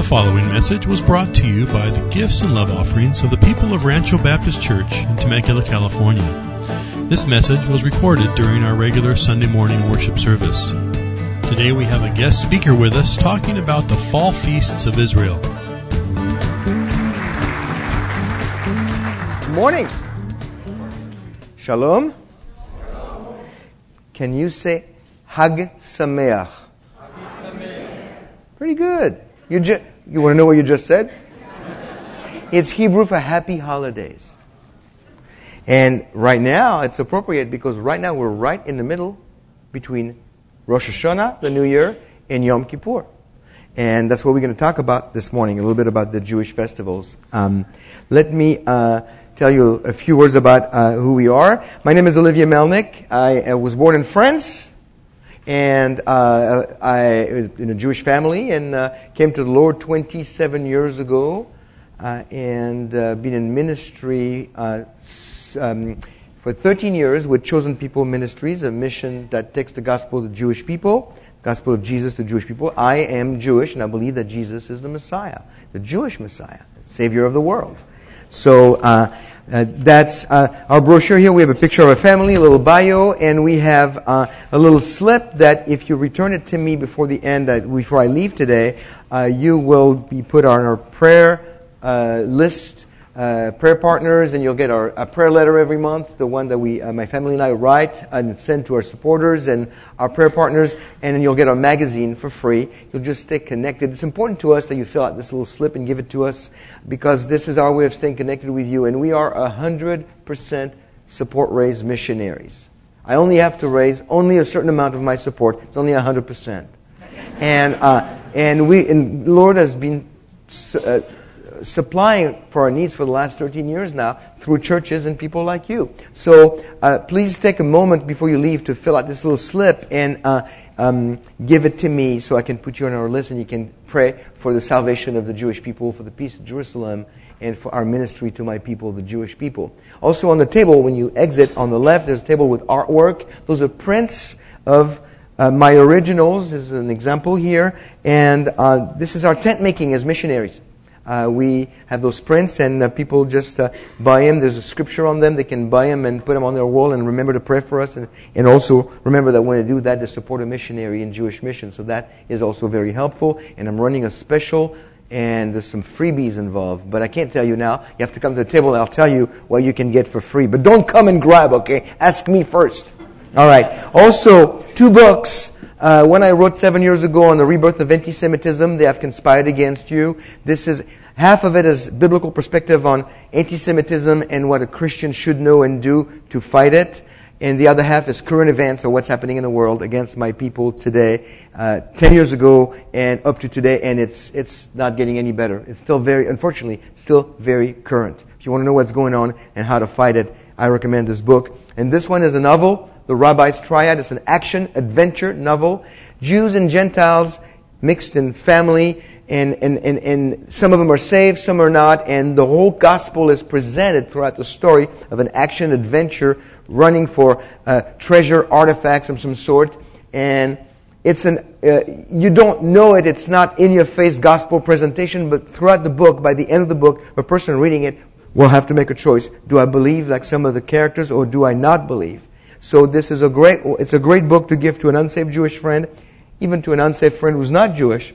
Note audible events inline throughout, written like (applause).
The following message was brought to you by the gifts and love offerings of the people of Rancho Baptist Church in Temecula, California. This message was recorded during our regular Sunday morning worship service. Today we have a guest speaker with us talking about the fall feasts of Israel. Good morning. Shalom. Can you say Hag Sameach? Pretty good. You, you want to know what you just said? It's Hebrew for happy holidays. And right now, it's appropriate because right now we're right in the middle between Rosh Hashanah, the New Year, and Yom Kippur. And that's what we're going to talk about this morning, a little bit about the Jewish festivals. Um, let me uh, tell you a few words about uh, who we are. My name is Olivier Melnick. I uh, was born in France and uh, I in a Jewish family and uh, came to the Lord 27 years ago, uh, and uh, been in ministry uh, um, for 13 years with Chosen People Ministries, a mission that takes the gospel to Jewish people, gospel of Jesus to Jewish people. I am Jewish, and I believe that Jesus is the Messiah, the Jewish Messiah, Savior of the world. So uh, uh, that's uh, our brochure here. We have a picture of a family, a little bio, and we have uh, a little slip that if you return it to me before the end, uh, before I leave today, uh, you will be put on our prayer list uh, prayer partners, and you'll get our a prayer letter every month, the one that we, uh, my family and I write and send to our supporters and our prayer partners, and then you'll get our magazine for free. You'll just stay connected. It's important to us that you fill out this little slip and give it to us because this is our way of staying connected with you, and we are 100% support raised missionaries. I only have to raise only a certain amount of my support. It's only 100%. And, uh, and we, and Lord has been, uh, supplying for our needs for the last 13 years now through churches and people like you. So uh, please take a moment before you leave to fill out this little slip and uh, um, give it to me so I can put you on our list and you can pray for the salvation of the Jewish people, for the peace of Jerusalem, and for our ministry to my people, the Jewish people. Also on the table, when you exit on the left, there's a table with artwork. Those are prints of uh, my originals. Is an example here. And uh, this is our tent making as missionaries. Uh, we have those prints, and uh, people just uh, buy them. There's a scripture on them. They can buy them and put them on their wall and remember to pray for us. And, and also remember that when they do that, they support a missionary in Jewish mission. So that is also very helpful. And I'm running a special, and there's some freebies involved. But I can't tell you now. You have to come to the table, and I'll tell you what you can get for free. But don't come and grab, okay? Ask me first. All right. Also, two books. Uh, one I wrote seven years ago on the rebirth of anti-Semitism, they have conspired against you. This is Half of it is biblical perspective on anti-Semitism and what a Christian should know and do to fight it. And the other half is current events or what's happening in the world against my people today, uh, 10 years ago and up to today. And it's, it's not getting any better. It's still very, unfortunately, still very current. If you want to know what's going on and how to fight it, I recommend this book. And this one is a novel, The Rabbi's Triad. It's an action adventure novel. Jews and Gentiles mixed in family and, and, and, and some of them are saved, some are not, and the whole gospel is presented throughout the story of an action adventure running for uh, treasure artifacts of some sort. And it's an, uh, you don't know it, it's not in your face gospel presentation, but throughout the book, by the end of the book, a person reading it will have to make a choice. Do I believe like some of the characters or do I not believe? So this is a great, it's a great book to give to an unsaved Jewish friend, even to an unsaved friend who's not Jewish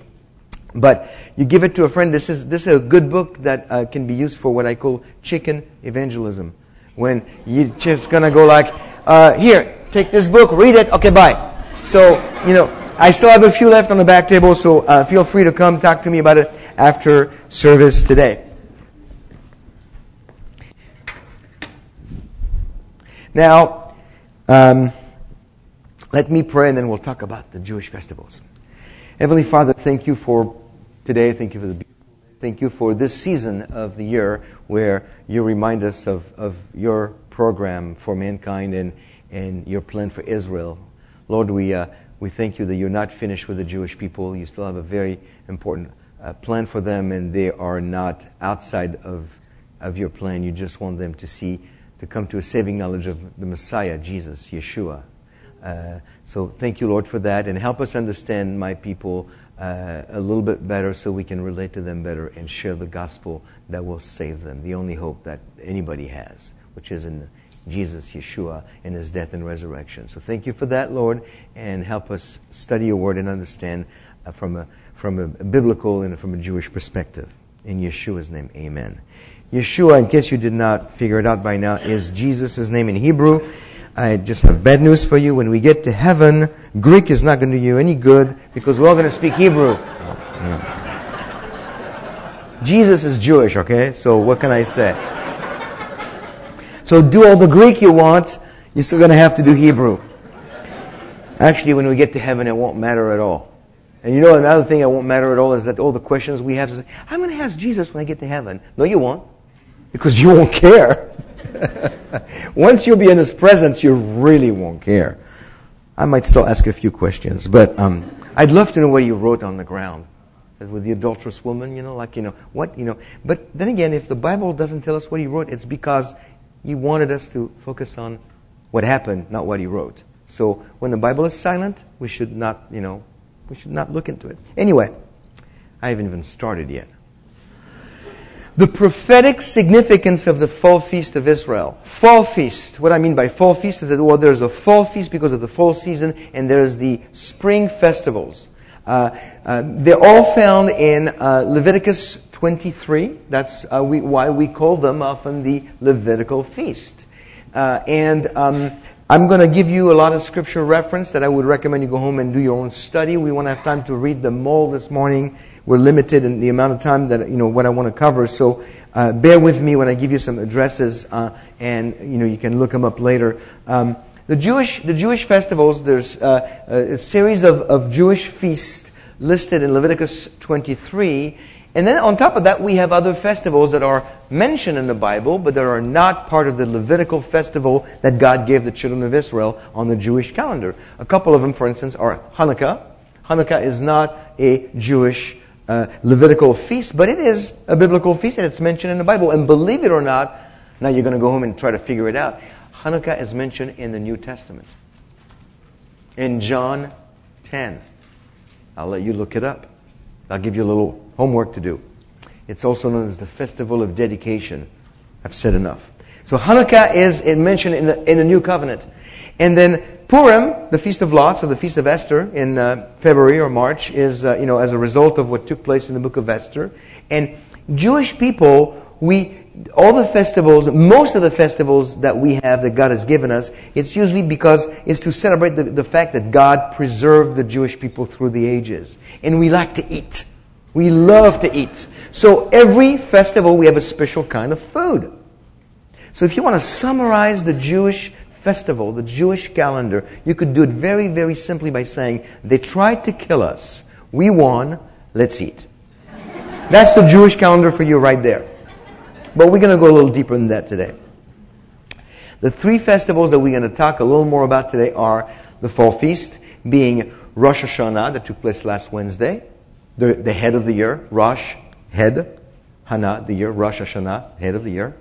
but you give it to a friend. This is, this is a good book that uh, can be used for what I call chicken evangelism. When you're just going to go like, uh, here, take this book, read it, okay, bye. So, you know, I still have a few left on the back table, so uh, feel free to come talk to me about it after service today. Now, um, let me pray and then we'll talk about the Jewish festivals. Heavenly Father, thank you for today. Thank you for the thank you for this season of the year where you remind us of, of your program for mankind and, and your plan for Israel. Lord, we, uh, we thank you that you're not finished with the Jewish people. You still have a very important uh, plan for them, and they are not outside of, of your plan. You just want them to see, to come to a saving knowledge of the Messiah, Jesus, Yeshua. Uh, so thank you, Lord, for that, and help us understand, my people, uh, a little bit better so we can relate to them better and share the gospel that will save them, the only hope that anybody has, which is in Jesus, Yeshua, and his death and resurrection. So thank you for that, Lord, and help us study your word and understand uh, from, a, from a biblical and from a Jewish perspective. In Yeshua's name, amen. Yeshua, in case you did not figure it out by now, is Jesus' name in Hebrew. I just have bad news for you. When we get to heaven, Greek is not going to do you any good because we're all going to speak Hebrew. Jesus is Jewish, okay? So what can I say? So do all the Greek you want, you're still going to have to do Hebrew. Actually, when we get to heaven, it won't matter at all. And you know, another thing that won't matter at all is that all the questions we have is, I'm going to ask Jesus when I get to heaven. No, you won't. Because you won't care. (laughs) Once you'll be in His presence, you really won't care. I might still ask a few questions, but um, I'd love to know what you wrote on the ground with the adulterous woman. You know, like you know what you know. But then again, if the Bible doesn't tell us what he wrote, it's because he wanted us to focus on what happened, not what he wrote. So when the Bible is silent, we should not, you know, we should not look into it. Anyway, I haven't even started yet. The prophetic significance of the fall feast of Israel. Fall feast. What I mean by fall feast is that well, there's a fall feast because of the fall season, and there's the spring festivals. Uh, uh, they're all found in uh, Leviticus 23. That's uh, we, why we call them often the Levitical feast. Uh, and um, I'm going to give you a lot of scripture reference that I would recommend you go home and do your own study. We won't have time to read them all this morning we're limited in the amount of time that you know what I want to cover. So uh, bear with me when I give you some addresses, uh, and you know you can look them up later. Um, the Jewish the Jewish festivals. There's uh, a series of, of Jewish feasts listed in Leviticus 23. And then on top of that, we have other festivals that are mentioned in the Bible, but that are not part of the Levitical festival that God gave the children of Israel on the Jewish calendar. A couple of them, for instance, are Hanukkah. Hanukkah is not a Jewish uh, Levitical feast, but it is a biblical feast and it's mentioned in the Bible. And believe it or not, now you're going to go home and try to figure it out. Hanukkah is mentioned in the New Testament. In John 10. I'll let you look it up. I'll give you a little homework to do. It's also known as the Festival of Dedication. I've said enough. So Hanukkah is mentioned in the, in the New Covenant. And then Purim, the Feast of Lots, or the Feast of Esther in uh, February or March, is, uh, you know, as a result of what took place in the book of Esther. And Jewish people, we, all the festivals, most of the festivals that we have that God has given us, it's usually because it's to celebrate the, the fact that God preserved the Jewish people through the ages. And we like to eat. We love to eat. So every festival we have a special kind of food. So if you want to summarize the Jewish festival, the Jewish calendar, you could do it very, very simply by saying, they tried to kill us. We won. Let's eat. That's the Jewish calendar for you right there. But we're going to go a little deeper than that today. The three festivals that we're going to talk a little more about today are the Fall Feast, being Rosh Hashanah, that took place last Wednesday, the, the head of the year, Rosh, head, Hana, the year, Rosh Hashanah, head of the year.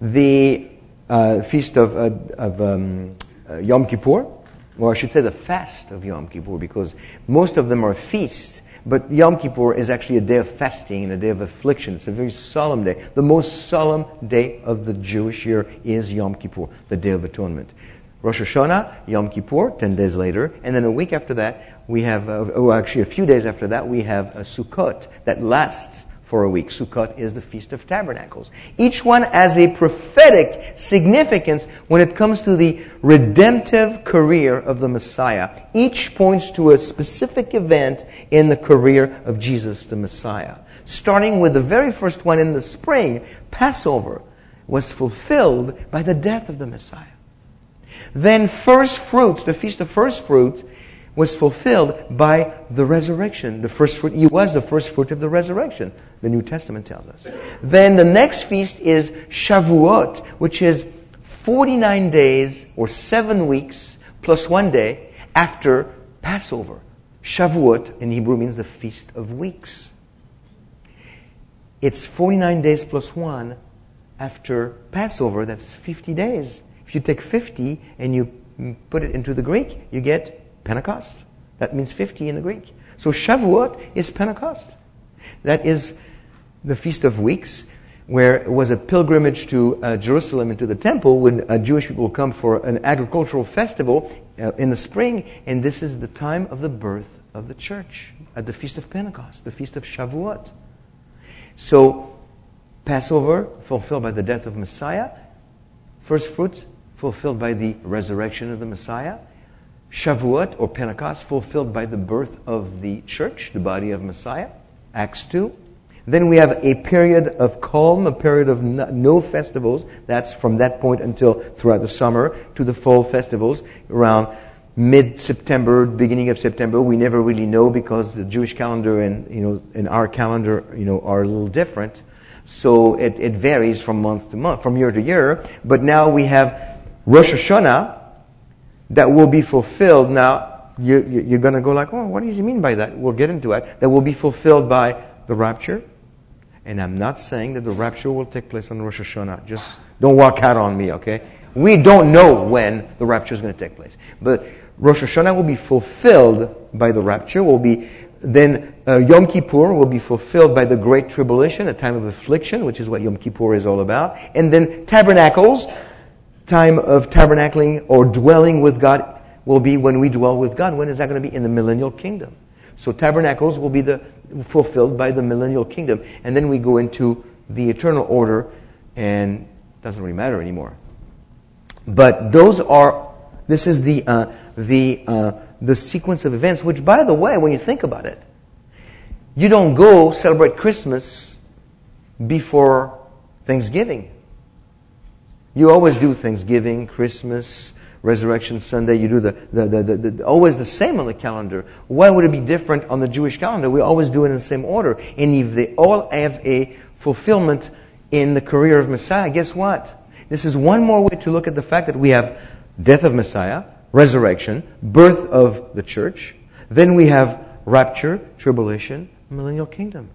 The uh, feast of, uh, of um, uh, Yom Kippur, or I should say the fast of Yom Kippur, because most of them are feasts. But Yom Kippur is actually a day of fasting and a day of affliction. It's a very solemn day. The most solemn day of the Jewish year is Yom Kippur, the Day of Atonement. Rosh Hashanah, Yom Kippur, 10 days later, and then a week after that, we have, uh, oh, actually a few days after that, we have a Sukkot that lasts for a week. Sukkot is the Feast of Tabernacles. Each one has a prophetic significance when it comes to the redemptive career of the Messiah. Each points to a specific event in the career of Jesus the Messiah. Starting with the very first one in the spring, Passover was fulfilled by the death of the Messiah. Then first fruits, the Feast of First Fruits, was fulfilled by the resurrection. The first fruit, he was the first fruit of the resurrection, the New Testament tells us. Then the next feast is Shavuot, which is 49 days or 7 weeks plus one day after Passover. Shavuot in Hebrew means the Feast of Weeks. It's 49 days plus one after Passover, that's 50 days. If you take 50 and you put it into the Greek, you get Pentecost. That means 50 in the Greek. So Shavuot is Pentecost. That is the Feast of Weeks, where it was a pilgrimage to uh, Jerusalem and to the temple when uh, Jewish people come for an agricultural festival uh, in the spring, and this is the time of the birth of the church at the Feast of Pentecost, the Feast of Shavuot. So, Passover fulfilled by the death of Messiah, first fruits fulfilled by the resurrection of the Messiah, Shavuot or Pentecost fulfilled by the birth of the church, the body of Messiah, Acts 2. Then we have a period of calm, a period of no festivals. That's from that point until throughout the summer to the fall festivals around mid-September, beginning of September. We never really know because the Jewish calendar and, you know, and our calendar, you know, are a little different. So it, it varies from month to month, from year to year. But now we have Rosh Hashanah, that will be fulfilled. Now, you, you're going to go like, oh, what does he mean by that? We'll get into it. That will be fulfilled by the rapture. And I'm not saying that the rapture will take place on Rosh Hashanah. Just don't walk out on me, okay? We don't know when the rapture is going to take place. But Rosh Hashanah will be fulfilled by the rapture. Will be then uh, Yom Kippur will be fulfilled by the Great Tribulation, a time of affliction, which is what Yom Kippur is all about. And then Tabernacles time of tabernacling or dwelling with God will be when we dwell with God. When is that going to be? In the millennial kingdom. So tabernacles will be the, fulfilled by the millennial kingdom. And then we go into the eternal order and it doesn't really matter anymore. But those are, this is the, uh, the, uh, the sequence of events, which by the way, when you think about it, you don't go celebrate Christmas before Thanksgiving. You always do Thanksgiving, Christmas, Resurrection Sunday. You do the, the, the, the, always the same on the calendar. Why would it be different on the Jewish calendar? We always do it in the same order. And if they all have a fulfillment in the career of Messiah, guess what? This is one more way to look at the fact that we have death of Messiah, resurrection, birth of the church. Then we have rapture, tribulation, millennial kingdom.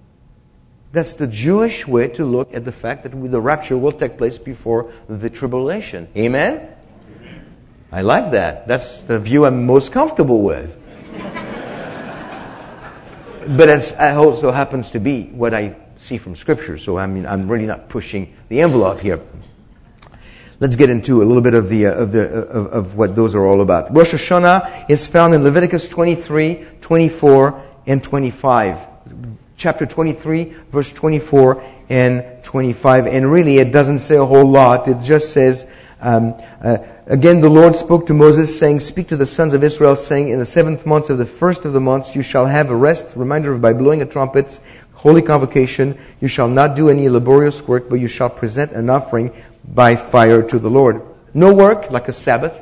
That's the Jewish way to look at the fact that the rapture will take place before the tribulation. Amen? I like that. That's the view I'm most comfortable with. but it also happens to be what I see from Scripture, so I mean, I'm really not pushing the envelope here. Let's get into a little bit of the, uh, of, the, of, of what those are all about. Rosh Hashanah is found in Leviticus 23, 24, and 25 chapter 23, verse 24 and 25. And really, it doesn't say a whole lot. It just says, um, uh, again, the Lord spoke to Moses, saying, Speak to the sons of Israel, saying, In the seventh month of the first of the months, you shall have a rest, reminder of by blowing of trumpets, holy convocation. You shall not do any laborious work, but you shall present an offering by fire to the Lord. No work, like a Sabbath.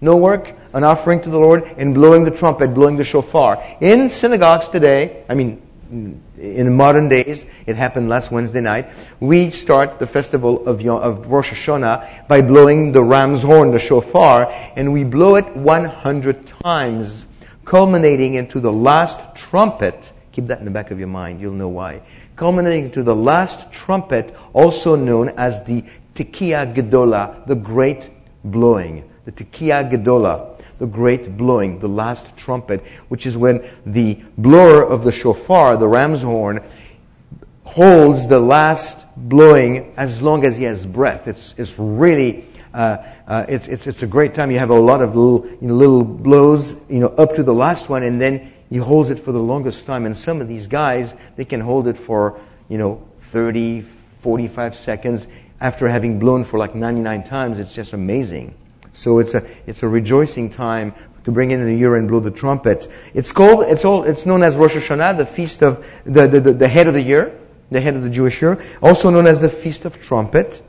No work, an offering to the Lord, and blowing the trumpet, blowing the shofar. In synagogues today, I mean, in modern days, it happened last Wednesday night, we start the festival of, of Rosh Hashanah by blowing the ram's horn, the shofar, and we blow it 100 times, culminating into the last trumpet. Keep that in the back of your mind, you'll know why. Culminating into the last trumpet, also known as the Tekiah Gedola, the great blowing. The Tekiah Gedola the great blowing, the last trumpet, which is when the blower of the shofar, the ram's horn, holds the last blowing as long as he has breath. It's, it's really, uh, uh, it's, it's, it's a great time. You have a lot of little, you know, little blows, you know, up to the last one, and then he holds it for the longest time. And some of these guys, they can hold it for, you know, 30, 45 seconds after having blown for like 99 times. It's just amazing. So it's a, it's a rejoicing time to bring in the year and blow the trumpet. It's called, it's all, it's known as Rosh Hashanah, the feast of, the, the, the, the head of the year, the head of the Jewish year, also known as the Feast of Trumpet.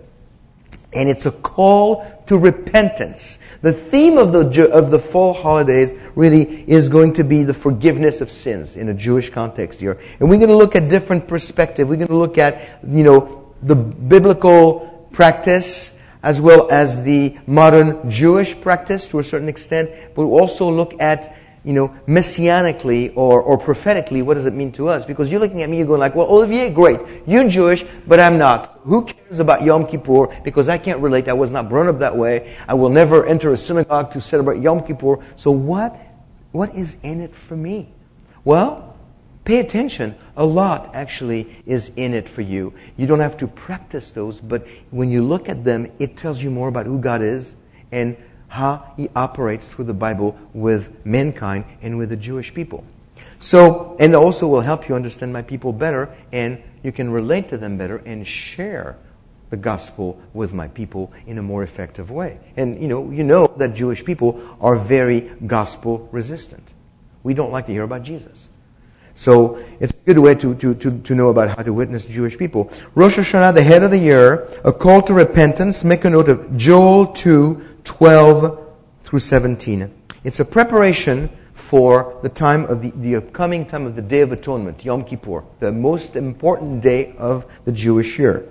And it's a call to repentance. The theme of the, of the fall holidays really is going to be the forgiveness of sins in a Jewish context here. And we're going to look at different perspective. We're going to look at, you know, the biblical practice, as well as the modern Jewish practice to a certain extent, but also look at, you know, messianically or, or prophetically, what does it mean to us? Because you're looking at me, you're going like, well, Olivier, great. You're Jewish, but I'm not. Who cares about Yom Kippur? Because I can't relate. I was not brought up that way. I will never enter a synagogue to celebrate Yom Kippur. So what, what is in it for me? Well, Pay attention. A lot actually is in it for you. You don't have to practice those, but when you look at them, it tells you more about who God is and how He operates through the Bible with mankind and with the Jewish people. So, and also will help you understand my people better and you can relate to them better and share the gospel with my people in a more effective way. And you know, you know that Jewish people are very gospel resistant. We don't like to hear about Jesus. So it's a good way to, to, to, to know about how to witness Jewish people. Rosh Hashanah, the head of the year, a call to repentance. Make a note of Joel 2, 12 through 17. It's a preparation for the time of the, the upcoming time of the Day of Atonement, Yom Kippur, the most important day of the Jewish year.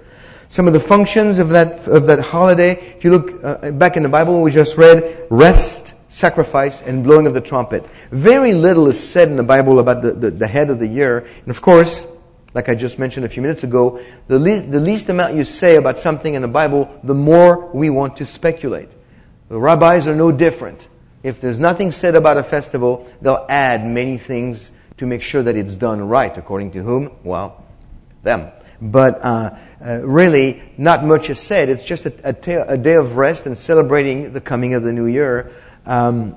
Some of the functions of that, of that holiday, if you look uh, back in the Bible, we just read rest, sacrifice, and blowing of the trumpet. Very little is said in the Bible about the, the, the head of the year. And of course, like I just mentioned a few minutes ago, the, le- the least amount you say about something in the Bible, the more we want to speculate. The rabbis are no different. If there's nothing said about a festival, they'll add many things to make sure that it's done right. According to whom? Well, them. But uh, uh, really, not much is said. It's just a, a, ta- a, day of rest and celebrating the coming of the new year. Um,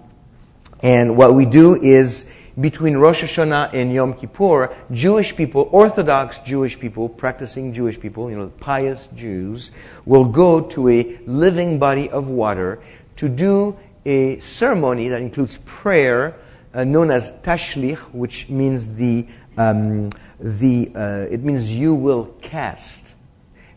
and what we do is between Rosh Hashanah and Yom Kippur, Jewish people, Orthodox Jewish people, practicing Jewish people, you know, pious Jews, will go to a living body of water to do a ceremony that includes prayer uh, known as tashlich, which means the, um, the uh, it means you will cast.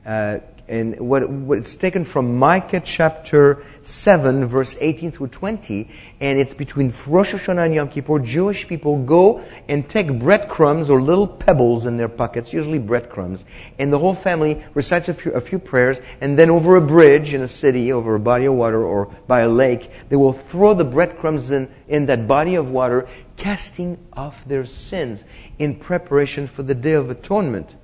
Uh, and what, what it's taken from Micah chapter 7, verse 18 through 20, and it's between Rosh Hashanah and Yom Kippur. Jewish people go and take breadcrumbs or little pebbles in their pockets, usually breadcrumbs, and the whole family recites a few, a few prayers, and then over a bridge in a city, over a body of water or by a lake, they will throw the breadcrumbs in, in that body of water, casting off their sins in preparation for the Day of Atonement.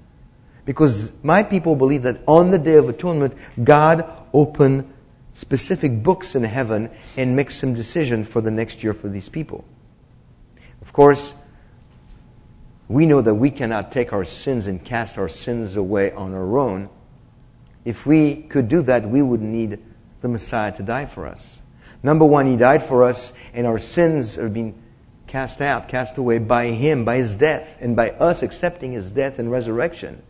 Because my people believe that on the Day of Atonement, God opened specific books in heaven and makes some decision for the next year for these people. Of course, we know that we cannot take our sins and cast our sins away on our own. If we could do that, we would need the Messiah to die for us. Number one, He died for us, and our sins are being cast out, cast away by Him, by His death, and by us accepting His death and resurrection.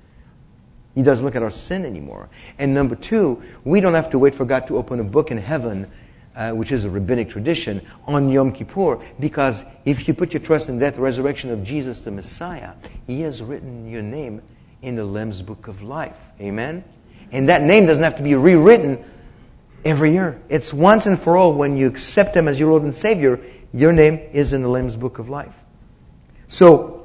He doesn't look at our sin anymore. And number two, we don't have to wait for God to open a book in heaven, uh, which is a rabbinic tradition, on Yom Kippur, because if you put your trust in death, resurrection of Jesus the Messiah, He has written your name in the Lamb's book of life. Amen? And that name doesn't have to be rewritten every year. It's once and for all when you accept Him as your Lord and Savior, your name is in the Lamb's book of life. So,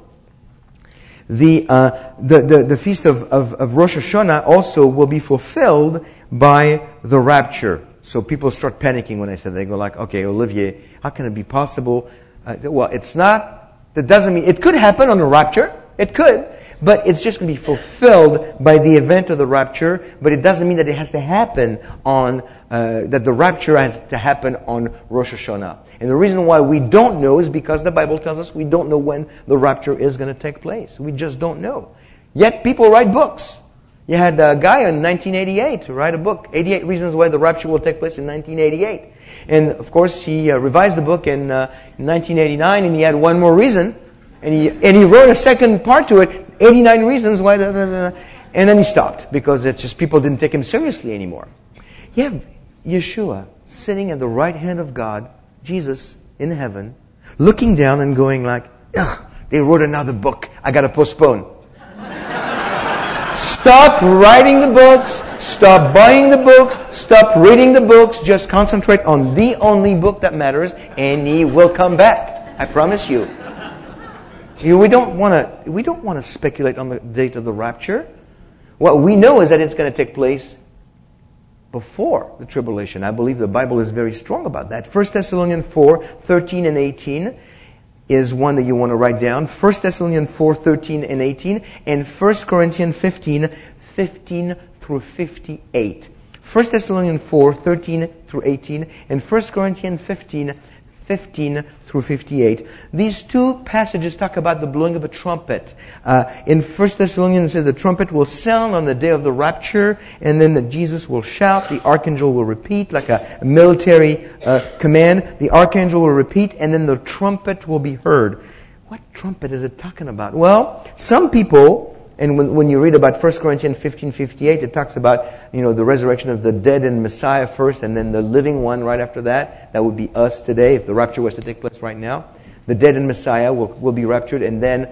the, uh, the, the, the, feast of, of, of Rosh Hashanah also will be fulfilled by the rapture. So people start panicking when I said they go like, okay, Olivier, how can it be possible? Uh, well, it's not. That doesn't mean it could happen on the rapture. It could, but it's just going to be fulfilled by the event of the rapture. But it doesn't mean that it has to happen on uh, that the rapture has to happen on Rosh Hashanah. And the reason why we don't know is because the Bible tells us we don't know when the rapture is going to take place. We just don't know. Yet people write books. You had a guy in 1988 write a book, 88 Reasons Why the Rapture Will Take Place in 1988. And of course, he uh, revised the book in, uh, in 1989 and he had one more reason. And he, and he wrote a second part to it, 89 Reasons Why. Da, da, da, and then he stopped because it's just people didn't take him seriously anymore. You have Yeshua sitting at the right hand of God Jesus in heaven, looking down and going like, ugh, they wrote another book. I gotta postpone. (laughs) stop writing the books. Stop buying the books. Stop reading the books. Just concentrate on the only book that matters and he will come back. I promise you. We don't want to, we don't want to speculate on the date of the rapture. What we know is that it's going to take place before the tribulation. I believe the Bible is very strong about that. 1 Thessalonians 4, 13 and 18 is one that you want to write down. 1 Thessalonians 4, 13 and 18, and 1 Corinthians 15, 15 through 58. 1 Thessalonians 4, 13 through 18, and 1 Corinthians 15, 15 through 58. These two passages talk about the blowing of a trumpet. Uh, in 1 Thessalonians, it says the trumpet will sound on the day of the rapture, and then the Jesus will shout, the archangel will repeat, like a military uh, command. The archangel will repeat, and then the trumpet will be heard. What trumpet is it talking about? Well, some people and when, when you read about 1 Corinthians 15, 58, it talks about, you know, the resurrection of the dead and Messiah first, and then the living one right after that. That would be us today, if the rapture was to take place right now. The dead and Messiah will, will be raptured, and then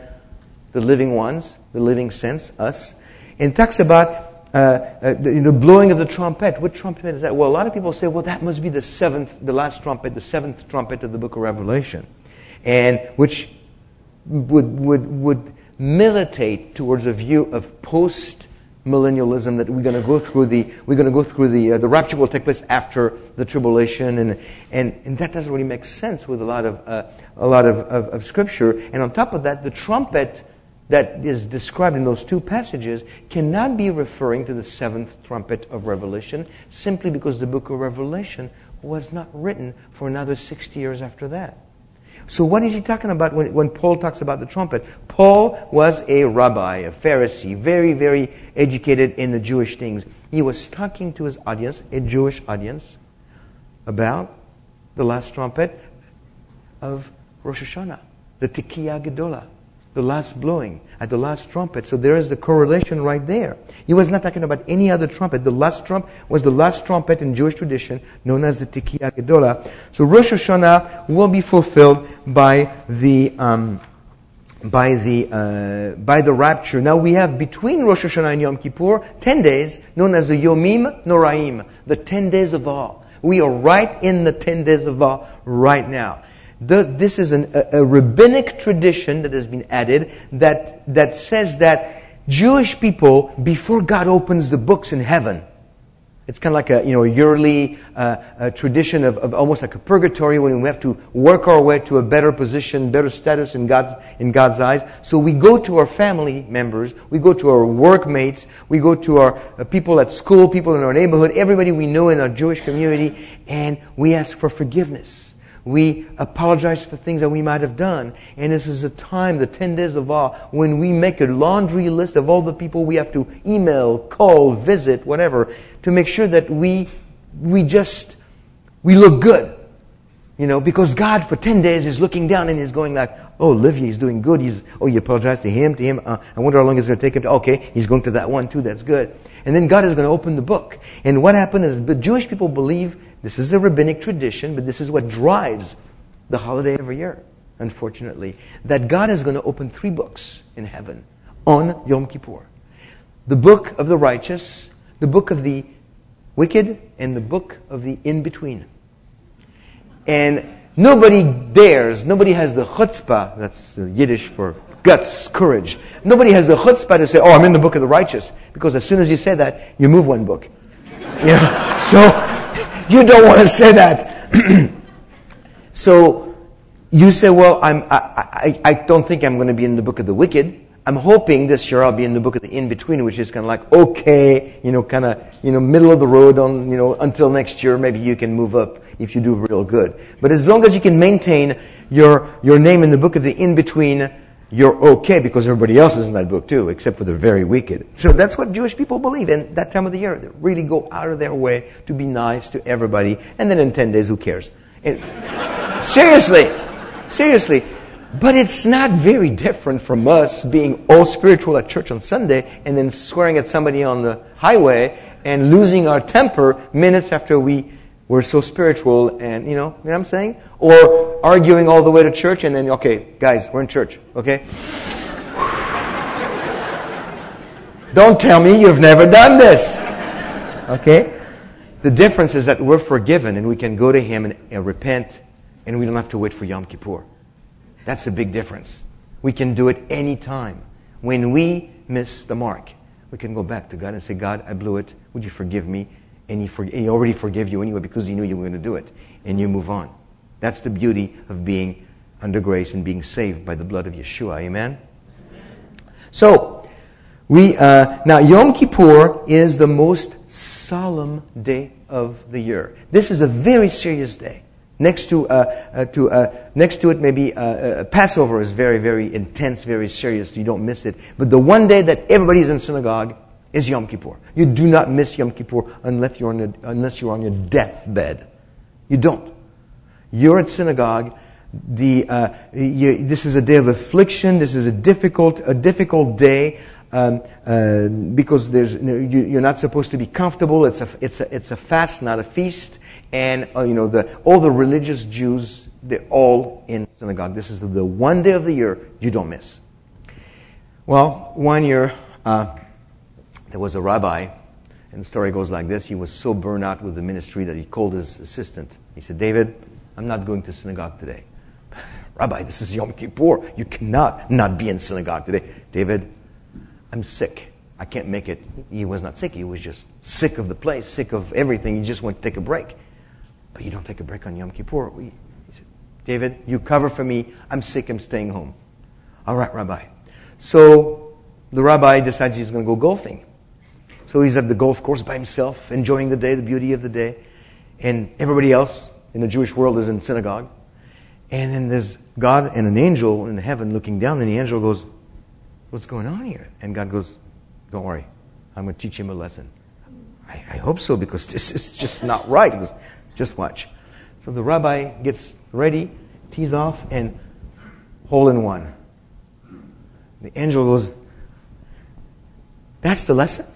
the living ones, the living saints, us. And it talks about uh, uh, the you know, blowing of the trumpet. What trumpet is that? Well, a lot of people say, well, that must be the seventh, the last trumpet, the seventh trumpet of the book of Revelation. And which would, would, would militate towards a view of post millennialism that we're going to go through the we're going to go through the uh, the rapture will take place after the tribulation and and and that doesn't really make sense with a lot of uh, a lot of, of, of scripture and on top of that the trumpet that is described in those two passages cannot be referring to the seventh trumpet of Revelation simply because the book of Revelation was not written for another 60 years after that. So, what is he talking about when, when Paul talks about the trumpet? Paul was a rabbi, a Pharisee, very, very educated in the Jewish things. He was talking to his audience, a Jewish audience, about the last trumpet of Rosh Hashanah, the Tekiah Gedolah the last blowing, at the last trumpet. So there is the correlation right there. He was not talking about any other trumpet. The last trump was the last trumpet in Jewish tradition, known as the Tekiah Gedolah. So Rosh Hashanah will be fulfilled by the um, by the uh, by the rapture. Now we have between Rosh Hashanah and Yom Kippur ten days, known as the Yomim Noraim, the ten days of awe. We are right in the ten days of awe right now. The, this is an, a, a rabbinic tradition that has been added that, that says that Jewish people, before God opens the books in heaven, it's kind of like a you know yearly uh, a tradition of, of, almost like a purgatory when we have to work our way to a better position, better status in God's in God's eyes. So we go to our family members, we go to our workmates, we go to our uh, people at school, people in our neighborhood, everybody we know in our Jewish community, and we ask for forgiveness. We apologize for things that we might have done. And this is a time, the 10 days of awe, when we make a laundry list of all the people we have to email, call, visit, whatever, to make sure that we, we just, we look good. You know, because God for 10 days is looking down and is going like, oh, Olivier, he's doing good. He's, oh, you apologize to him, to him. Uh, I wonder how long it's going to take him to, okay, he's going to that one too, that's good. And then God is going to open the book. And what happened is the Jewish people believe this is a rabbinic tradition, but this is what drives the holiday every year, unfortunately. That God is going to open three books in heaven on Yom Kippur the book of the righteous, the book of the wicked, and the book of the in between. And nobody dares, nobody has the chutzpah, that's Yiddish for guts, courage. Nobody has the chutzpah to say, oh, I'm in the book of the righteous. Because as soon as you say that, you move one book. (laughs) Know? So, you don't want to say that. (clears throat) so you say, well, I'm, I, I, I don't think I'm going to be in the book of the wicked. I'm hoping this year I'll be in the book of the in-between, which is kind of like, okay, you know, kind of, you know, middle of the road on, you know, until next year, maybe you can move up if you do real good. But as long as you can maintain your, your name in the book of the in-between, you're okay because everybody else is in that book too, except for the very wicked. So that's what Jewish people believe in that time of the year. They really go out of their way to be nice to everybody. And then in 10 days, who cares? (laughs) Seriously. Seriously. But it's not very different from us being all spiritual at church on Sunday and then swearing at somebody on the highway and losing our temper minutes after we were so spiritual and, you know, you know what I'm saying? Or arguing all the way to church and then, okay, guys, we're in church, okay? Don't tell me you've never done this. Okay? The difference is that we're forgiven and we can go to Him and, and repent and we don't have to wait for Yom Kippur. That's a big difference. We can do it any time. When we miss the mark, we can go back to God and say, God, I blew it. Would you forgive me? And he, for, he already forgave you anyway because He knew you were going to do it. And you move on. That's the beauty of being under grace and being saved by the blood of Yeshua. Amen? So, we, uh, now Yom Kippur is the most solemn day of the year. This is a very serious day. Next to, uh, uh, to, uh, next to it, maybe uh, uh, Passover is very, very intense, very serious. You don't miss it. But the one day that everybody's in synagogue is Yom Kippur. You do not miss Yom Kippur unless you're on your, unless you're on your deathbed. You don't. You're at synagogue. The, uh, you, this is a day of affliction. This is a difficult, a difficult day. Um, uh, because there's, you, are not supposed to be comfortable. It's a, it's a, it's a fast, not a feast and uh, you know the, all the religious Jews, they're all in synagogue. This is the one day of the year you don't miss. Well, one year uh, there was a rabbi, and the story goes like this: He was so burned out with the ministry that he called his assistant. He said, "David, I'm not going to synagogue today." Rabbi, this is Yom Kippur. You cannot not be in synagogue today. David, I'm sick. I can't make it. He was not sick. He was just sick of the place, sick of everything. He just went to take a break. But you don't take a break on Yom Kippur. He said, David, you cover for me. I'm sick. I'm staying home. All right, Rabbi. So the rabbi decides he's going to go golfing. So he's at the golf course by himself, enjoying the day, the beauty of the day. And everybody else in the Jewish world is in synagogue. And then there's God and an angel in heaven looking down, and the angel goes, What's going on here? And God goes, Don't worry. I'm going to teach him a lesson. I, I hope so, because (laughs) this is just not right. He goes, just watch. So the rabbi gets ready, tees off, and hole in one. The angel goes, That's the lesson?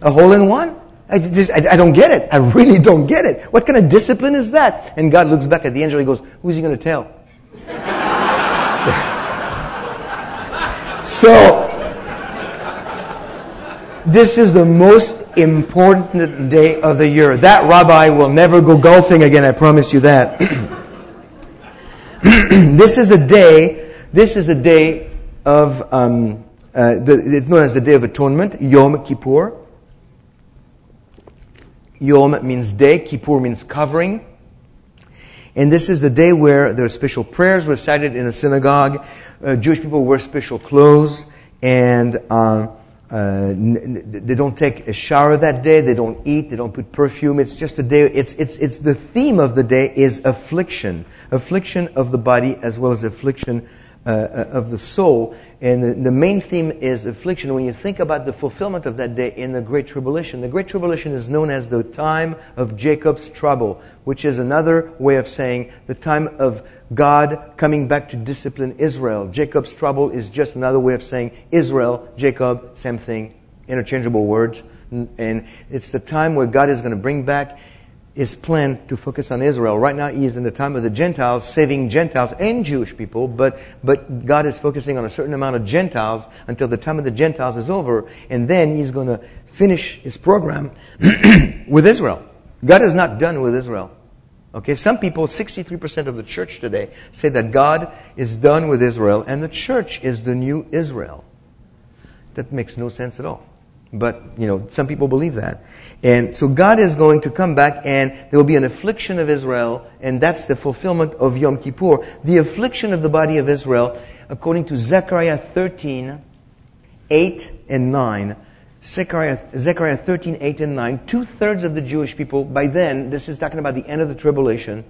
A hole in one? I, just, I, I, don't get it. I really don't get it. What kind of discipline is that? And God looks back at the angel. He goes, Who's he going to tell? (laughs) so, this is the most important day of the year. That rabbi will never go golfing again, I promise you that. (clears throat) this is a day, this is a day of, um, uh, the, it's known as the Day of Atonement, Yom Kippur. Yom means day, Kippur means covering. And this is the day where there are special prayers recited in a synagogue. Uh, Jewish people wear special clothes and uh, uh, they don't take a shower that day. They don't eat. They don't put perfume. It's just a day. It's, it's, it's the theme of the day is affliction. Affliction of the body as well as affliction uh, uh, of the soul. And the, the, main theme is affliction. When you think about the fulfillment of that day in the Great Tribulation, the Great Tribulation is known as the time of Jacob's trouble, which is another way of saying the time of God coming back to discipline Israel. Jacob's trouble is just another way of saying Israel, Jacob, same thing, interchangeable words. And it's the time where God is going to bring back his plan to focus on Israel. Right now, he is in the time of the Gentiles, saving Gentiles and Jewish people, but, but God is focusing on a certain amount of Gentiles until the time of the Gentiles is over, and then he's going to finish his program (clears throat) with Israel. God is not done with Israel. Okay, some people, 63% of the church today, say that God is done with Israel and the church is the new Israel. That makes no sense at all. But, you know, some people believe that. And so God is going to come back and there will be an affliction of Israel, and that's the fulfillment of Yom Kippur. The affliction of the body of Israel, according to Zechariah 13, 8 and 9, Zechariah, Zechariah 13, 8 and 9, two thirds of the Jewish people, by then, this is talking about the end of the tribulation,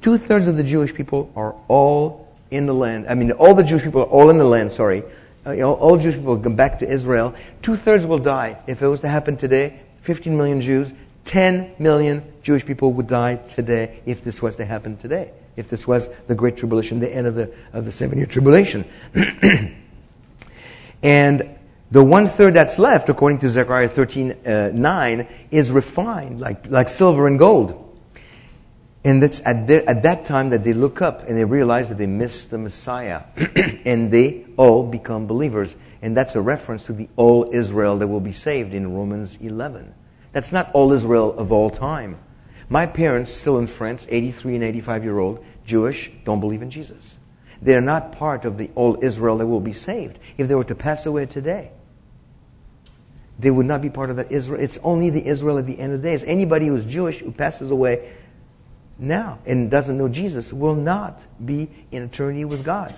two thirds of the Jewish people are all in the land. I mean, all the Jewish people are all in the land, sorry. Uh, you know, all Jewish people come back to Israel. Two thirds will die. If it was to happen today, 15 million Jews, 10 million Jewish people would die today if this was to happen today. If this was the Great Tribulation, the end of the, of the seven year tribulation. (clears throat) and the one third that's left, according to Zechariah 13, uh, 9, is refined like, like silver and gold. And it's at, at that time that they look up and they realize that they missed the Messiah. (clears throat) and they all become believers. And that's a reference to the all Israel that will be saved in Romans 11. That's not all Israel of all time. My parents, still in France, 83 and 85 year old, Jewish, don't believe in Jesus. They're not part of the all Israel that will be saved if they were to pass away today they would not be part of that Israel. It's only the Israel at the end of the days. Anybody who's Jewish who passes away now and doesn't know Jesus will not be in eternity with God.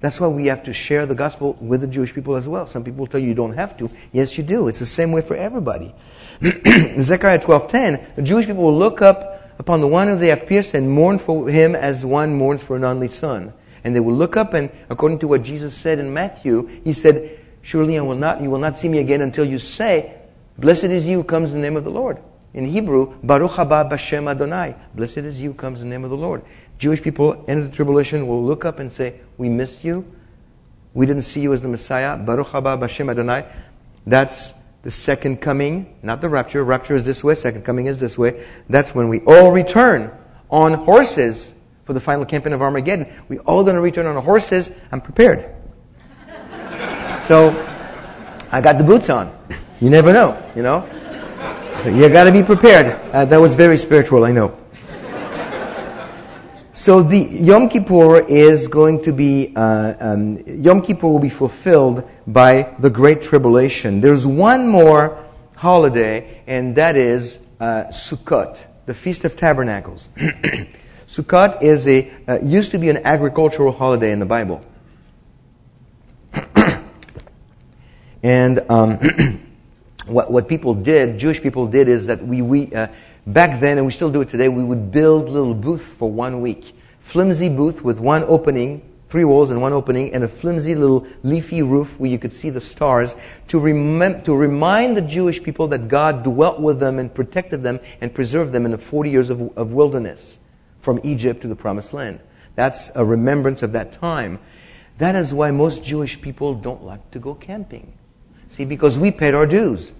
That's why we have to share the gospel with the Jewish people as well. Some people tell you you don't have to. Yes, you do. It's the same way for everybody. (clears throat) Zechariah 12:10, the Jewish people will look up upon the one whom they have pierced and mourn for him as one mourns for an only son. And they will look up and according to what Jesus said in Matthew, he said, Surely I will not, you will not see me again until you say, Blessed is he who comes in the name of the Lord. In Hebrew, Baruch haba b'shem Adonai. Blessed is you comes in the name of the Lord. Jewish people in the tribulation will look up and say, We missed you. We didn't see you as the Messiah. Baruch haba b'shem Adonai. That's the second coming, not the rapture. Rapture is this way, second coming is this way. That's when we all return on horses for the final campaign of Armageddon. We all going to return on horses. I'm prepared. (laughs) so, I got the boots on. You never know, you know? So you got to be prepared. Uh, that was very spiritual, I know. So the Yom Kippur is going to be, uh, um, Yom Kippur will be fulfilled by the Great Tribulation. There's one more holiday, and that is uh, Sukkot, the Feast of Tabernacles. (clears throat) Sukkot is a, uh, used to be an agricultural holiday in the Bible. (clears throat) and um, (clears throat) what, what people did, Jewish people did, is that we, we uh, Back then, and we still do it today, we would build little booth for one week. Flimsy booth with one opening, three walls and one opening, and a flimsy little leafy roof where you could see the stars to, remem- to remind the Jewish people that God dwelt with them and protected them and preserved them in the 40 years of, of wilderness from Egypt to the promised land. That's a remembrance of that time. That is why most Jewish people don't like to go camping. See, because we paid our dues.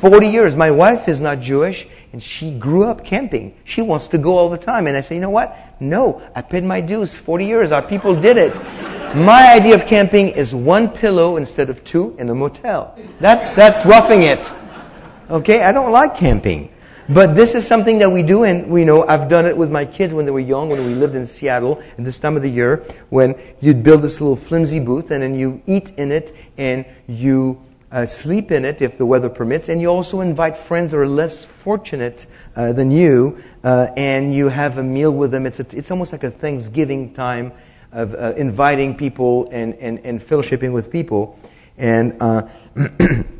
40 years. My wife is not Jewish and she grew up camping. She wants to go all the time. And I say, you know what? No, I paid my dues 40 years. Our people did it. My idea of camping is one pillow instead of two in a motel. That's, that's roughing it. Okay? I don't like camping. But this is something that we do, and we know I've done it with my kids when they were young, when we lived in Seattle, in this time of the year, when you'd build this little flimsy booth, and then you eat in it, and you uh, sleep in it if the weather permits, and you also invite friends that are less fortunate uh, than you, uh, and you have a meal with them. It's, a, it's almost like a Thanksgiving time of uh, inviting people and, and, and fellowshipping with people. And uh, (clears throat)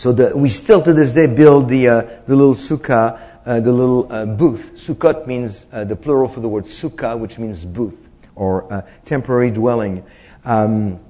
so the, we still to this day build the, uh, the little sukkah, the little booth. Sukkot means the plural for the word sukkah, which means booth or temporary dwelling. Um,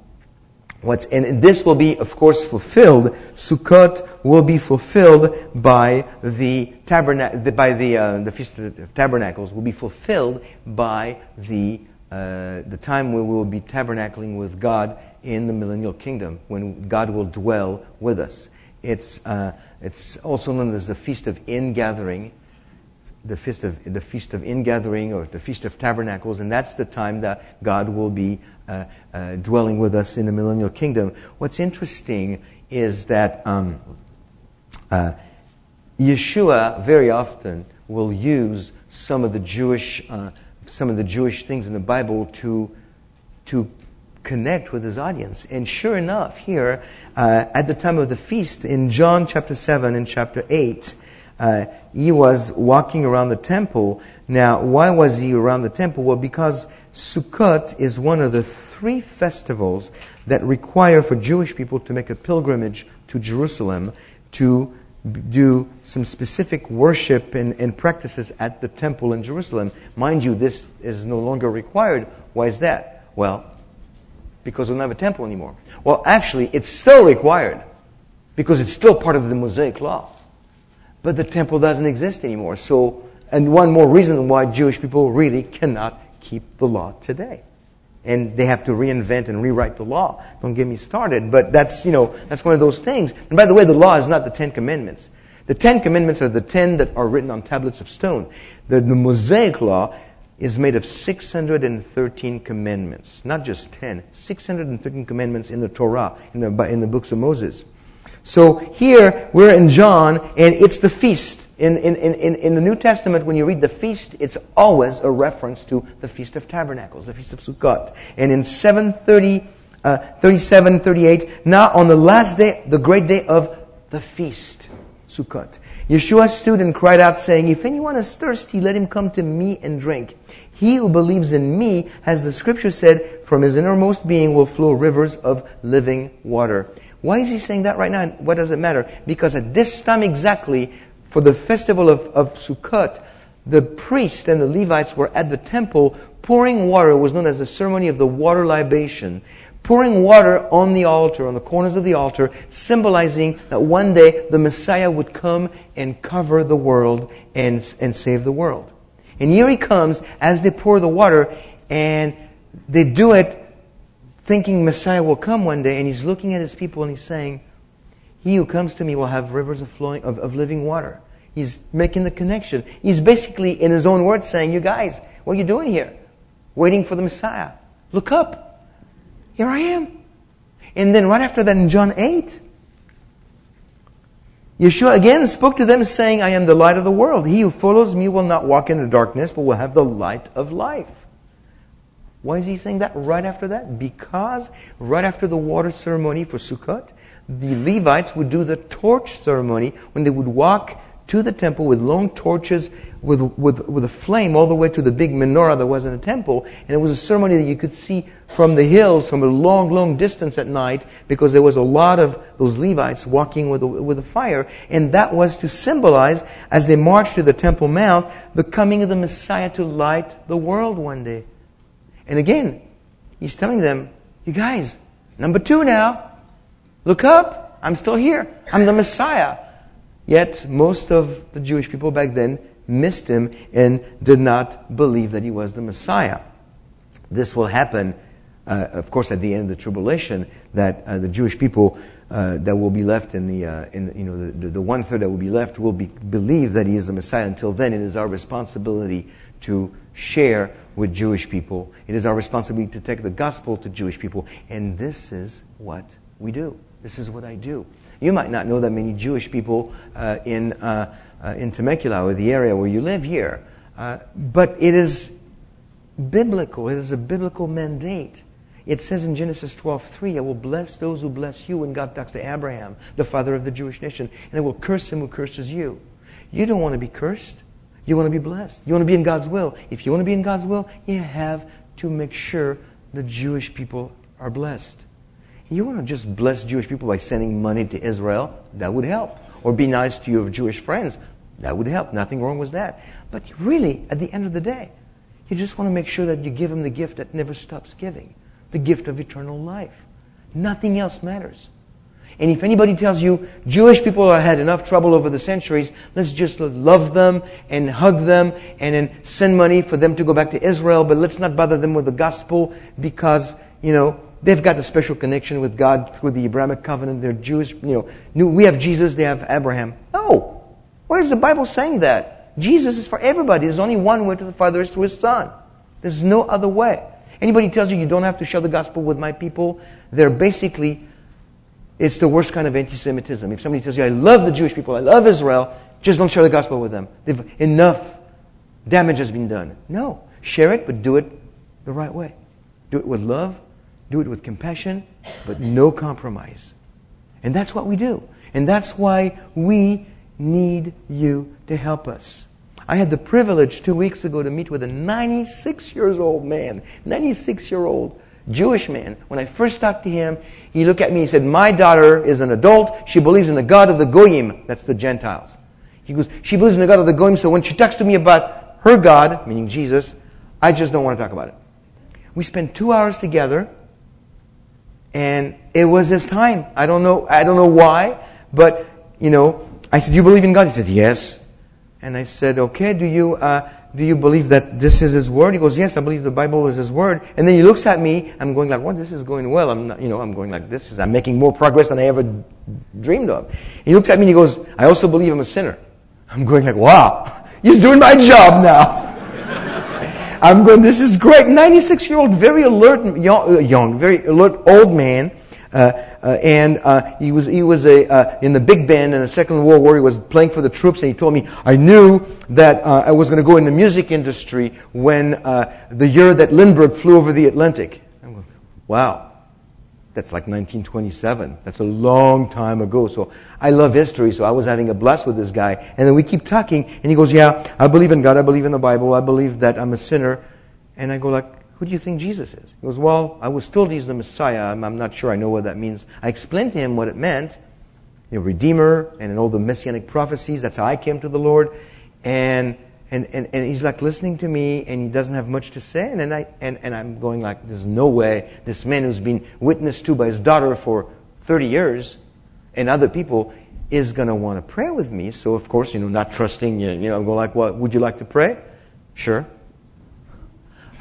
What's, and this will be, of course, fulfilled. Sukkot will be fulfilled by the tabernacle, by the, uh, the Feast of Tabernacles will be fulfilled by the, uh, the time when we will be tabernacling with God in the millennial kingdom, when God will dwell with us. It's, uh, it's also known as the Feast of Ingathering, the feast of the feast of ingathering or the feast of tabernacles and that's the time that god will be uh, uh, dwelling with us in the millennial kingdom. What's interesting is that um, uh, yeshua very often will use some of the jewish uh, some of the jewish things in the bible to to connect with his audience and sure enough here uh, at the time of the feast in john chapter 7 and chapter 8 uh, he was walking around the temple. Now, why was he around the temple? Well, because Sukkot is one of the three festivals that require for Jewish people to make a pilgrimage to Jerusalem to do some specific worship and, and practices at the temple in Jerusalem. Mind you, this is no longer required. Why is that? Well, because we don't have a temple anymore. Well, actually, it's still required because it's still part of the Mosaic law. But the temple doesn't exist anymore. So, and one more reason why Jewish people really cannot keep the law today. And they have to reinvent and rewrite the law. Don't get me started, but that's, you know, that's one of those things. And by the way, the law is not the Ten Commandments. The Ten Commandments are the ten that are written on tablets of stone. The, the Mosaic law is made of 613 commandments, not just 10, 613 commandments in the Torah, in the, in the books of Moses. So here we're in John, and it's the feast. In, in, in, in the New Testament, when you read the feast, it's always a reference to the Feast of Tabernacles, the Feast of Sukkot. And in 730, uh, 37, 38, now on the last day, the great day of the feast, Sukkot, Yeshua stood and cried out, saying, If anyone is thirsty, let him come to me and drink. He who believes in me, as the scripture said, from his innermost being will flow rivers of living water. Why is he saying that right now? What does it matter? Because at this time exactly, for the festival of, of Sukkot, the priests and the Levites were at the temple pouring water it was known as the ceremony of the water libation. Pouring water on the altar, on the corners of the altar, symbolizing that one day the Messiah would come and cover the world and, and save the world. And here he comes as they pour the water, and they do it thinking Messiah will come one day, and he's looking at his people and he's saying, He who comes to me will have rivers of flowing of, of living water. He's making the connection. He's basically, in his own words, saying, You guys, what are you doing here? Waiting for the Messiah. Look up. Here I am. And then right after that in John 8, Yeshua again spoke to them saying, I am the light of the world. He who follows me will not walk in the darkness, but will have the light of life. Why is he saying that right after that? Because right after the water ceremony for Sukkot, the Levites would do the torch ceremony when they would walk to the temple with long torches with, with, with a flame all the way to the big menorah that was in the temple. And it was a ceremony that you could see from the hills from a long, long distance at night because there was a lot of those Levites walking with with a fire. And that was to symbolize, as they marched to the Temple Mount, the coming of the Messiah to light the world one day. And again, he's telling them, you guys, number two now, look up. I'm still here. I'm the Messiah. Yet most of the Jewish people back then missed him and did not believe that he was the Messiah. This will happen, uh, of course, at the end of the tribulation, that uh, the Jewish people uh, that will be left in the, uh, in, you know, the, the one third that will be left will be, believe that he is the Messiah. Until then, it is our responsibility to share with Jewish people. It is our responsibility to take the gospel to Jewish people. And this is what we do. This is what I do. You might not know that many Jewish people uh, in, uh, uh, in Temecula or the area where you live here, uh, but it is biblical. It is a biblical mandate. It says in Genesis 12:3, "I will bless those who bless you." When God talks to Abraham, the father of the Jewish nation, and I will curse him who curses you. You don't want to be cursed. You want to be blessed. You want to be in God's will. If you want to be in God's will, you have to make sure the Jewish people are blessed. You want to just bless Jewish people by sending money to Israel? That would help. Or be nice to your Jewish friends? That would help. Nothing wrong with that. But really, at the end of the day, you just want to make sure that you give them the gift that never stops giving the gift of eternal life. Nothing else matters. And if anybody tells you Jewish people have had enough trouble over the centuries, let's just love them and hug them and then send money for them to go back to Israel, but let's not bother them with the gospel because, you know, They've got a special connection with God through the Abrahamic covenant. They're Jewish. You know, we have Jesus, they have Abraham. No. Where is the Bible saying that? Jesus is for everybody. There's only one way to the Father is through His Son. There's no other way. Anybody tells you you don't have to share the gospel with my people, they're basically, it's the worst kind of anti-Semitism. If somebody tells you, I love the Jewish people, I love Israel, just don't share the gospel with them. They've, enough damage has been done. No. Share it, but do it the right way. Do it with love do it with compassion, but no compromise. And that's what we do. And that's why we need you to help us. I had the privilege two weeks ago to meet with a 96 years old man, 96 year old Jewish man. When I first talked to him, he looked at me and said, My daughter is an adult. She believes in the God of the Goyim. That's the Gentiles. He goes, She believes in the God of the Goyim, so when she talks to me about her God, meaning Jesus, I just don't want to talk about it. We spent two hours together and it was his time. I don't know, I don't know why, but, you know, I said, you believe in God? He said, yes. And I said, okay, do you, uh, do you believe that this is His Word? He goes, yes, I believe the Bible is His Word. And then he looks at me, I'm going like, well, this is going well. I'm not, you know, I'm going like this. Is, I'm making more progress than I ever dreamed of. He looks at me and he goes, I also believe I'm a sinner. I'm going like, wow, he's doing my job now. (laughs) I'm going, this is great. 96 year old, very alert, young, young very alert old man. Uh, uh, and uh, he was he was a uh, in the big band in the Second World War. He was playing for the troops, and he told me I knew that uh, I was going to go in the music industry when the year that Lindbergh flew over the Atlantic. Going, wow. That's like 1927. That's a long time ago. So I love history, so I was having a blast with this guy. And then we keep talking, and he goes, Yeah, I believe in God. I believe in the Bible. I believe that I'm a sinner. And I go, like, who do you think Jesus is? He goes, Well, I was told he's the Messiah. I'm, I'm not sure I know what that means. I explained to him what it meant. You know, Redeemer and in all the messianic prophecies. That's how I came to the Lord. And and, and, and he's like listening to me and he doesn't have much to say. And, then I, and, and I'm going like, there's no way this man who's been witnessed to by his daughter for 30 years and other people is going to want to pray with me. So of course, you know, not trusting, you know, I'm going like, well, would you like to pray? Sure.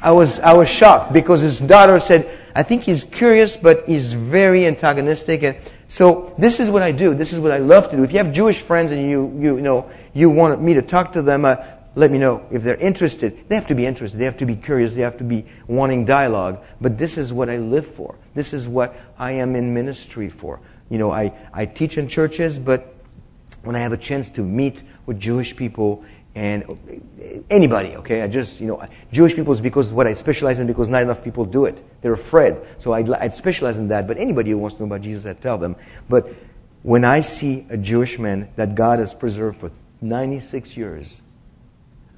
I was, I was shocked because his daughter said, I think he's curious, but he's very antagonistic. And so this is what I do. This is what I love to do. If you have Jewish friends and you, you, you know, you want me to talk to them, uh, let me know if they're interested. They have to be interested. They have to be curious. They have to be wanting dialogue. But this is what I live for. This is what I am in ministry for. You know, I, I teach in churches, but when I have a chance to meet with Jewish people and anybody, okay? I just, you know, Jewish people is because what I specialize in because not enough people do it. They're afraid. So I'd, I'd specialize in that. But anybody who wants to know about Jesus, I tell them. But when I see a Jewish man that God has preserved for 96 years,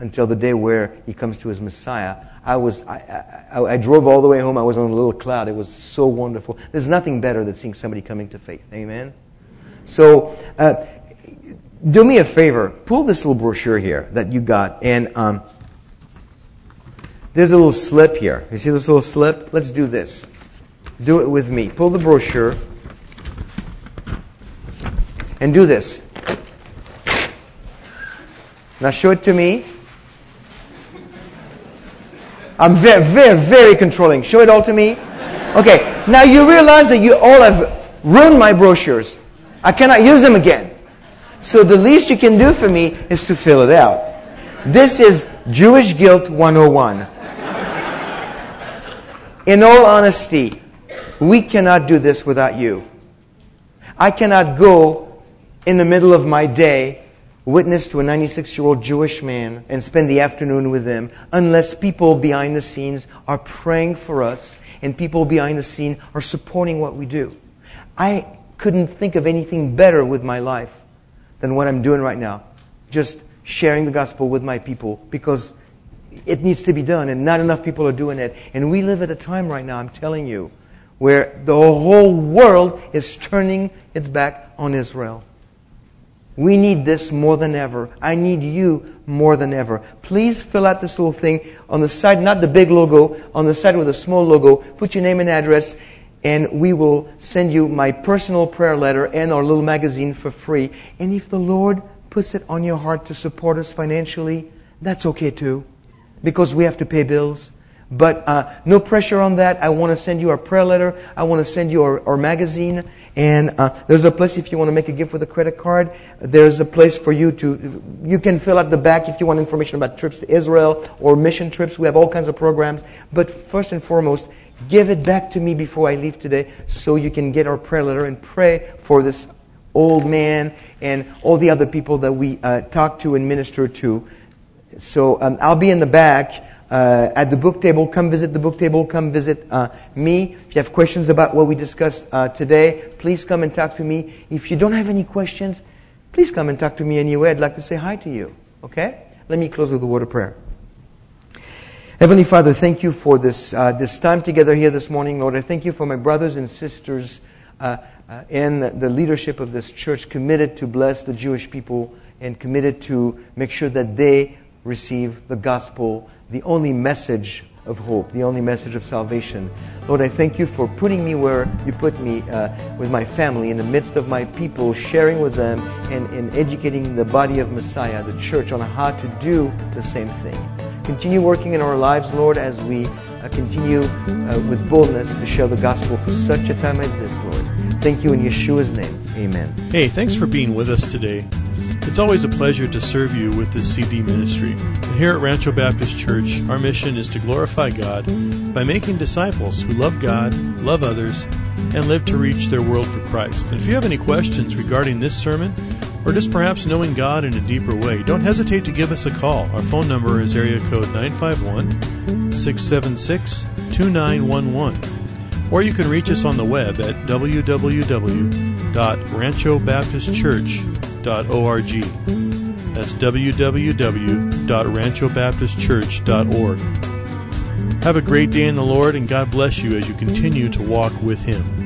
until the day where he comes to his Messiah. I was, I, I, I, drove all the way home. I was on a little cloud. It was so wonderful. There's nothing better than seeing somebody coming to faith. Amen. So, uh, do me a favor. Pull this little brochure here that you got, and um, there's a little slip here. You see this little slip? Let's do this. Do it with me. Pull the brochure and do this. Now show it to me. I'm very, very, very controlling. Show it all to me. Okay, now you realize that you all have ruined my brochures. I cannot use them again. So the least you can do for me is to fill it out. This is Jewish Guilt 101. In all honesty, we cannot do this without you. I cannot go in the middle of my day witness to a 96 year old Jewish man and spend the afternoon with him unless people behind the scenes are praying for us and people behind the scene are supporting what we do. I couldn't think of anything better with my life than what I'm doing right now. Just sharing the gospel with my people because it needs to be done and not enough people are doing it. And we live at a time right now, I'm telling you, where the whole world is turning its back on Israel. We need this more than ever. I need you more than ever. Please fill out this little thing on the side, not the big logo, on the side with a small logo. Put your name and address, and we will send you my personal prayer letter and our little magazine for free. And if the Lord puts it on your heart to support us financially, that's okay too, because we have to pay bills. But uh, no pressure on that. I want to send you our prayer letter. I want to send you our, our magazine. And uh, there's a place if you want to make a gift with a credit card. There's a place for you to, you can fill out the back if you want information about trips to Israel or mission trips. We have all kinds of programs. But first and foremost, give it back to me before I leave today so you can get our prayer letter and pray for this old man and all the other people that we uh, talk to and minister to. So um, I'll be in the back uh, at the book table. Come visit the book table. Come visit uh, me. If you have questions about what we discussed uh, today, please come and talk to me. If you don't have any questions, please come and talk to me anyway. I'd like to say hi to you. Okay? Let me close with a word of prayer. Heavenly Father, thank you for this, uh, this time together here this morning, Lord. I thank you for my brothers and sisters uh, uh, in the leadership of this church committed to bless the Jewish people and committed to make sure that they receive the gospel the only message of hope, the only message of salvation. Lord, I thank you for putting me where you put me uh, with my family, in the midst of my people, sharing with them and, and educating the body of Messiah, the church, on how to do the same thing. Continue working in our lives, Lord, as we uh, continue uh, with boldness to share the gospel for such a time as this, Lord. Thank you in Yeshua's name. Amen. Hey, thanks for being with us today. It's always a pleasure to serve you with this CD ministry. And here at Rancho Baptist Church, our mission is to glorify God by making disciples who love God, love others, and live to reach their world for Christ. And if you have any questions regarding this sermon, or just perhaps knowing God in a deeper way, don't hesitate to give us a call. Our phone number is area code 951 676 2911. Or you can reach us on the web at www.ranchobaptistchurch.org. That's www.ranchobaptistchurch.org. Have a great day in the Lord, and God bless you as you continue to walk with Him.